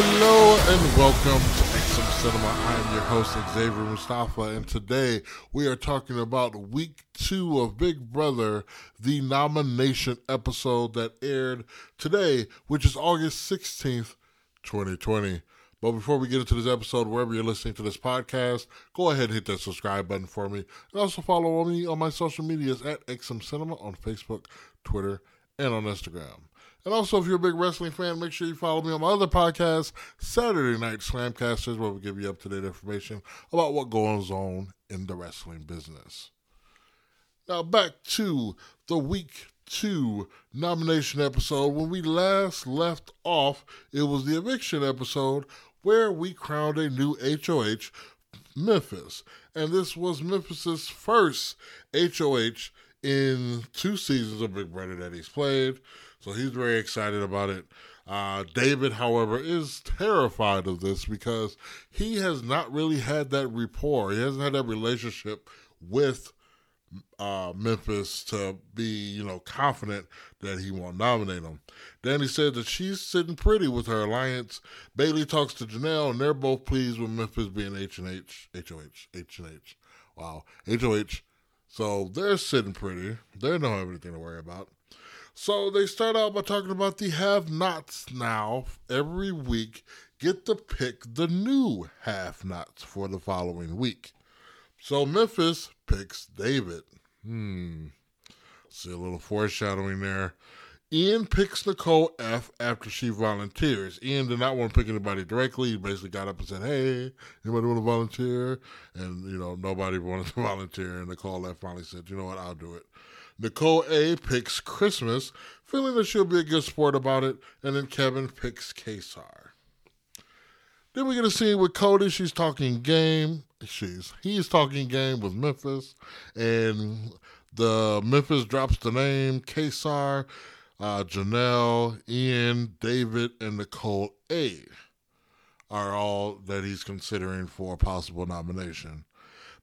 Hello and welcome to XM Cinema. I am your host Xavier Mustafa, and today we are talking about week two of Big Brother, the nomination episode that aired today, which is August 16th, 2020. But before we get into this episode, wherever you're listening to this podcast, go ahead and hit that subscribe button for me. And also follow me on my social medias at XM Cinema on Facebook, Twitter, and on Instagram. And also, if you're a big wrestling fan, make sure you follow me on my other podcast, Saturday Night Slamcasters, where we give you up to date information about what goes on in the wrestling business. Now, back to the week two nomination episode. When we last left off, it was the eviction episode where we crowned a new HOH, Memphis. And this was Memphis's first HOH in two seasons of Big Brother that he's played. So he's very excited about it. Uh, David, however, is terrified of this because he has not really had that rapport. He hasn't had that relationship with uh, Memphis to be, you know, confident that he won't nominate him. Dani said that she's sitting pretty with her alliance. Bayleigh talks to Janelle, and they're both pleased with Memphis being H and H, H O H, H and H. Wow, H O H. So they're sitting pretty. They don't have anything to worry about. So they start out by talking about the have nots now. Every week, get to pick the new have nots for the following week. So Memphis picks David. Hmm. See a little foreshadowing there. Ian picks Nicole F after she volunteers. Ian did not want to pick anybody directly. He basically got up and said, Hey, anybody want to volunteer? And, you know, nobody wanted to volunteer. And Nicole F finally said, You know what? I'll do it. Nicole A picks Christmas, feeling that she'll be a good sport about it, and then Kevin picks Kaysar. Then we get a scene with Cody. She's talking game. She's he's talking game with Memphis, and the Memphis drops the name Kaysar, uh, Janelle, Ian, David, and Nicole A are all that he's considering for a possible nomination.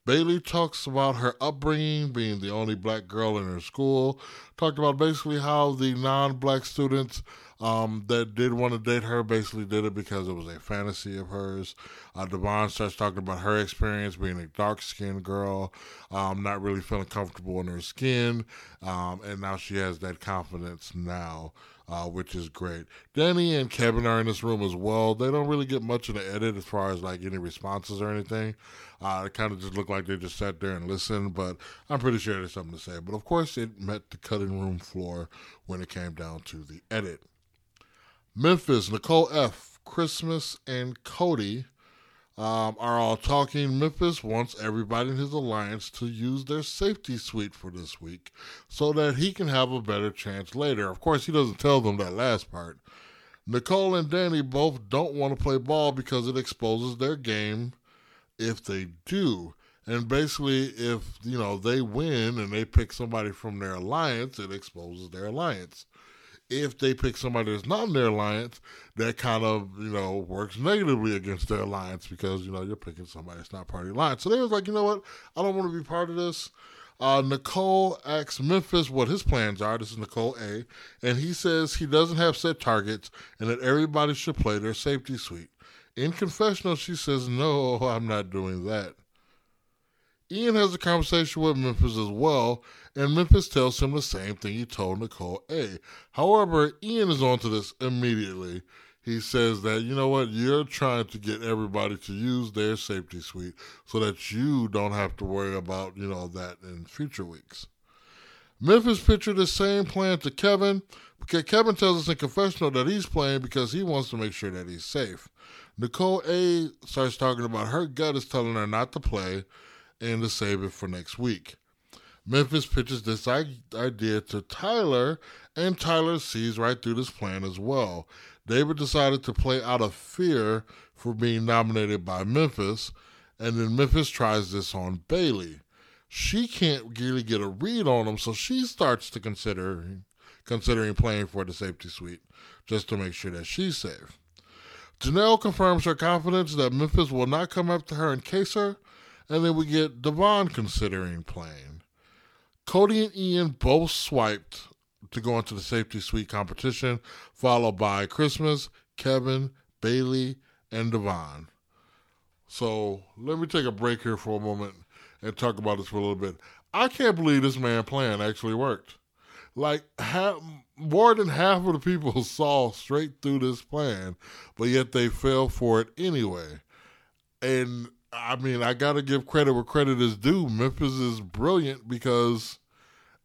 Bayleigh talks about her upbringing, being the only black girl in her school. Talked about basically how the non black students um, that did want to date her basically did it because it was a fantasy of hers. Uh, Devon starts talking about her experience being a dark skinned girl, um, not really feeling comfortable in her skin, um, and now she has that confidence now uh, which is great. Dani and Kevin are in this room as well. They don't really get much in the edit as far as like any responses or anything. Uh, it kind of just looked like they just sat there and listened, but I'm pretty sure there's something to say. But of course, it met the cutting room floor when it came down to the edit. Memphis, Nicole F., Christmas, and Cody um, are all talking. Memphis wants everybody in his alliance to use their safety suite for this week so that he can have a better chance later. Of course, he doesn't tell them that last part. Nicole and Dani both don't want to play ball because it exposes their game if they do. And basically, if you know they win and they pick somebody from their alliance, it exposes their alliance if they pick somebody that's not in their alliance, that kind of, you know, works negatively against their alliance because, you know, you're picking somebody that's not part of the alliance. So they was like, you know what? I don't want to be part of this. Uh, Nicole asks Memphis what his plans are. This is Nicole A. And he says he doesn't have set targets and that everybody should play their safety suite. In confessional, she says, no, I'm not doing that. Ian has a conversation with Memphis as well, and Memphis tells him the same thing he told Nicole A. However, Ian is onto this immediately. He says that, you know what, you're trying to get everybody to use their safety suite so that you don't have to worry about, you know, that in future weeks. Memphis pictured the same plan to Kevin, because Kevin tells us in confessional that he's playing because he wants to make sure that he's safe. Nicole A starts talking about her gut is telling her not to play and to save it for next week. Memphis pitches this idea to Tyler, and Tyler sees right through this plan as well. David decided to play out of fear for being nominated by Memphis, and then Memphis tries this on Bayleigh. She can't really get a read on him, so she starts to consider considering playing for the safety suite just to make sure that she's safe. Janelle confirms her confidence that Memphis will not come after her and Kaysar, and then we get Devon considering playing. Cody and Ian both swiped to go into the safety suite competition, followed by Christmas, Kevin, Bayleigh, and Devon. So let me take a break here for a moment and talk about this for a little bit. I can't believe this man plan actually worked. Like more than half of the people saw straight through this plan, but yet they fell for it anyway. And I mean, I got to give credit where credit is due. Memphis is brilliant because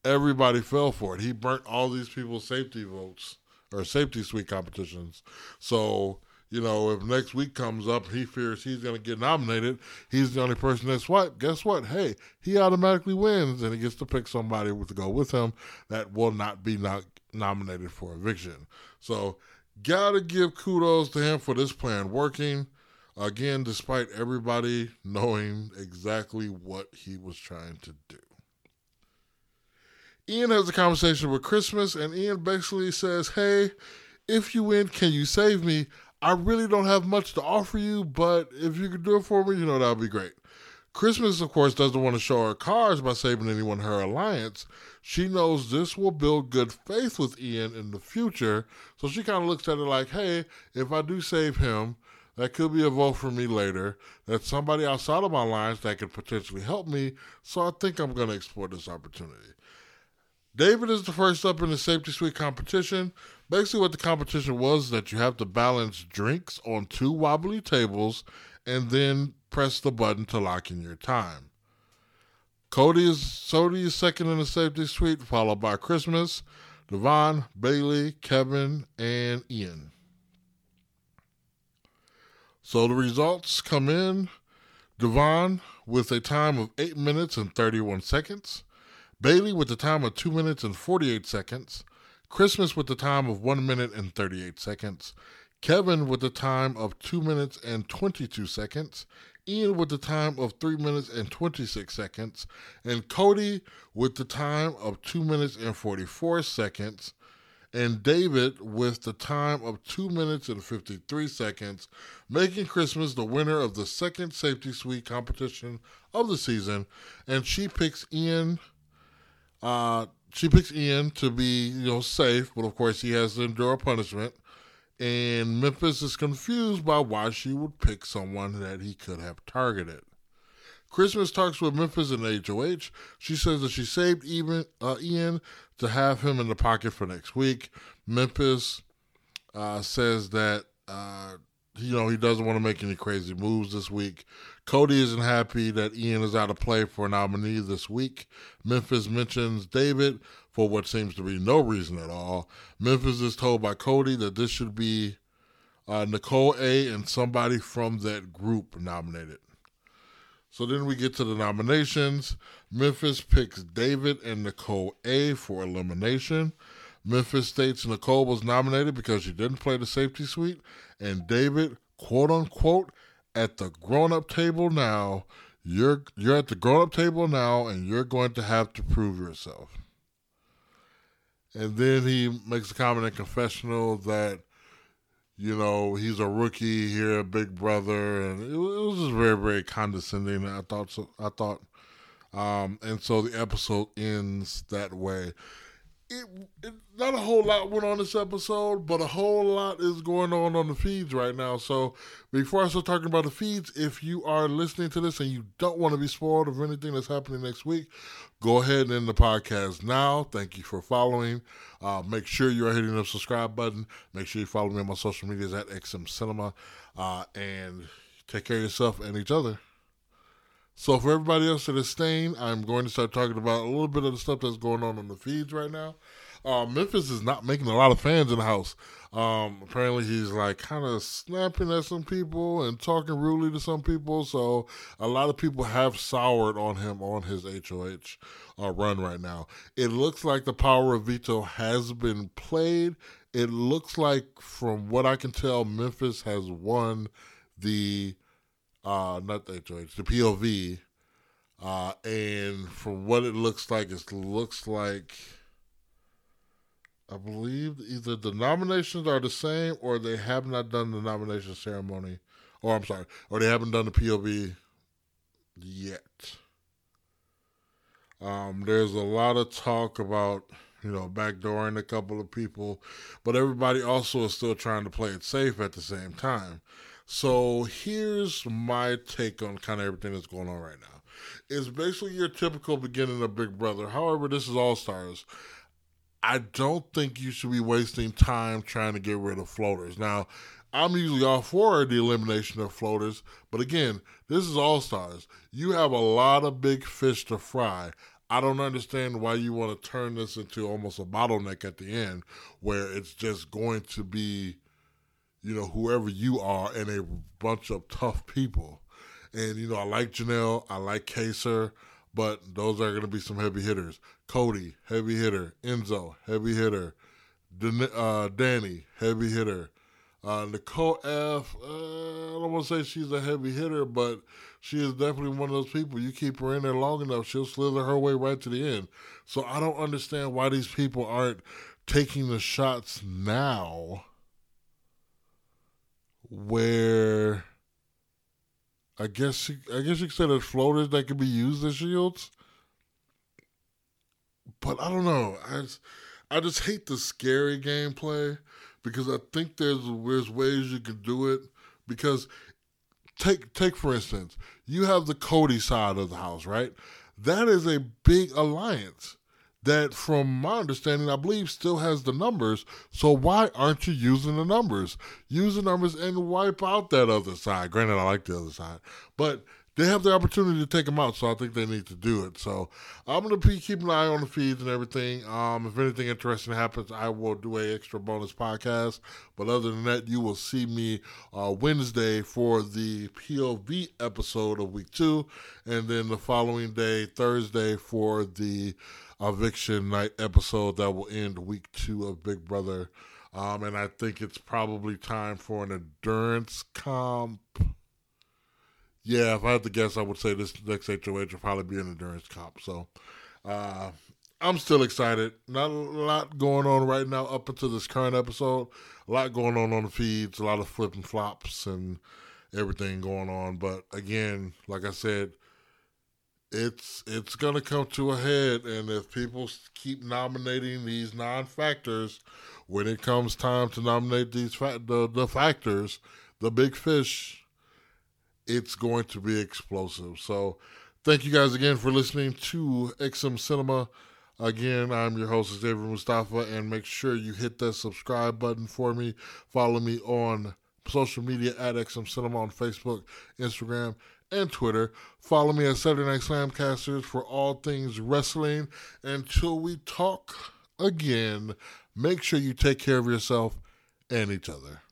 everybody fell for it. He burnt all these people's safety votes or safety suite competitions. So, you know, if next week comes up, he fears he's going to get nominated. He's the only person that's white. Guess what? Hey, he automatically wins and he gets to pick somebody to go with him that will not be not nominated for eviction. So, got to give kudos to him for this plan working. Again, despite everybody knowing exactly what he was trying to do. Ian has a conversation with Christmas, and Ian basically says, Hey, if you win, can you save me? I really don't have much to offer you, but if you could do it for me, you know, that would be great. Christmas, of course, doesn't want to show her cards by saving anyone her alliance. She knows this will build good faith with Ian in the future, so she kind of looks at it like, hey, if I do save him, that could be a vote for me later. That's somebody outside of my lines that could potentially help me, so I think I'm going to explore this opportunity. David is the first up in the safety suite competition. Basically, what the competition was that you have to balance drinks on two wobbly tables and then press the button to lock in your time. Cody is Cody is second in the safety suite, followed by Christmas, Devon, Bayleigh, Kevin, and Ian. So the results come in. Devon with a time of 8 minutes and 31 seconds. Bayleigh with the time of 2 minutes and 48 seconds. Christmas with the time of 1 minute and 38 seconds. Kevin with the time of 2 minutes and 22 seconds. Ian with the time of 3 minutes and 26 seconds. And Cody with the time of 2 minutes and 44 seconds. And David with the time of 2 minutes and 53 seconds, making Christmas the winner of the second safety suite competition of the season. And she picks Ian uh, she picks Ian to be, you know, safe, but of course he has to endure punishment. And Memphis is confused by why she would pick someone that he could have targeted. Christmas talks with Memphis and HOH. She says that she saved even uh, Ian to have him in the pocket for next week. Memphis uh, says that uh, you know he doesn't want to make any crazy moves this week. Cody isn't happy that Ian is out of play for a nominee this week. Memphis mentions David for what seems to be no reason at all. Memphis is told by Cody that this should be uh, Nicole A. and somebody from that group nominated. So then we get to the nominations. Memphis picks David and Nicole A for elimination. Memphis states Nicole was nominated because she didn't play the safety suite, and David, quote unquote, at the grown up table now. You're you're at the grown up table now, and you're going to have to prove yourself. And then he makes a comment in confessional that you know he's a rookie here, Big Brother, and it, was just very very condescending. I thought so. I thought, um, and so the episode ends that way it, it, not a whole lot went on this episode, but a whole lot is going on on the feeds right now. So before I start talking about the feeds, if you are listening to this and you don't want to be spoiled of anything that's happening next week, go ahead and end the podcast now. Thank you for following. Uh, make sure you are hitting the subscribe button. Make sure you follow me on my social medias at XM Cinema, uh, and take care of yourself and each other. So for everybody else that is staying, I'm going to start talking about a little bit of the stuff that's going on on the feeds right now. Uh, Memphis is not making a lot of fans in the house. Um, apparently, he's like kind of snapping at some people and talking rudely to some people. So a lot of people have soured on him on his HOH uh, run right now. It looks like the power of veto has been played. It looks like, from what I can tell, Memphis has won the uh, not the HOH, the POV. Uh, and from what it looks like, it looks like I believe either the nominations are the same or they have not done the nomination ceremony. Or I'm sorry, or they haven't done the POV yet. Um, there's a lot of talk about you know, backdooring a couple of people, but everybody also is still trying to play it safe at the same time. So here's my take on kind of everything that's going on right now. It's basically your typical beginning of Big Brother. However, this is All Stars. I don't think you should be wasting time trying to get rid of floaters. Now, I'm usually all for the elimination of floaters, but again, this is All Stars. You have a lot of big fish to fry. I don't understand why you want to turn this into almost a bottleneck at the end where it's just going to be, you know, whoever you are and a bunch of tough people. And, you know, I like Janelle, I like Kaysar, but those are going to be some heavy hitters. Cody, heavy hitter. Enzo, heavy hitter. Dan- uh, Dani, heavy hitter. Uh, Nicole F. Uh, I don't want to say she's a heavy hitter, but she is definitely one of those people. You keep her in there long enough, she'll slither her way right to the end. So I don't understand why these people aren't taking the shots now, where I guess I guess you could say there's floaters that can be used as shields. But I don't know. I just, I just hate the scary gameplay because I think there's there's ways you can do it. Because take take for instance, you have the Cody side of the house, right? That is a big alliance that, from my understanding, I believe still has the numbers. So why aren't you using the numbers? Use the numbers and wipe out that other side. Granted, I like the other side, but they have the opportunity to take them out, so I think they need to do it. So I'm gonna be keeping an eye on the feeds and everything. Um, if anything interesting happens, I will do a extra bonus podcast. But other than that, you will see me uh, Wednesday for the POV episode of week two, and then the following day, Thursday, for the eviction night episode that will end week two of Big Brother. Um, and I think it's probably time for an endurance comp yeah, if I had to guess, I would say this next HOH will probably be an endurance comp. So uh, I'm still excited. Not a lot going on right now up until this current episode. A lot going on on the feeds, a lot of flipping flops and everything going on. But again, like I said, it's it's gonna come to a head, and if people keep nominating these non-factors, when it comes time to nominate these fa- the the factors, the big fish it's going to be explosive. So, thank you guys again for listening to XM Cinema. Again, I'm your host, David Mustafa, and make sure you hit that subscribe button for me. Follow me on social media at XM Cinema on Facebook, Instagram, and Twitter. Follow me at Saturday Night Slamcasters for all things wrestling. Until we talk again, make sure you take care of yourself and each other.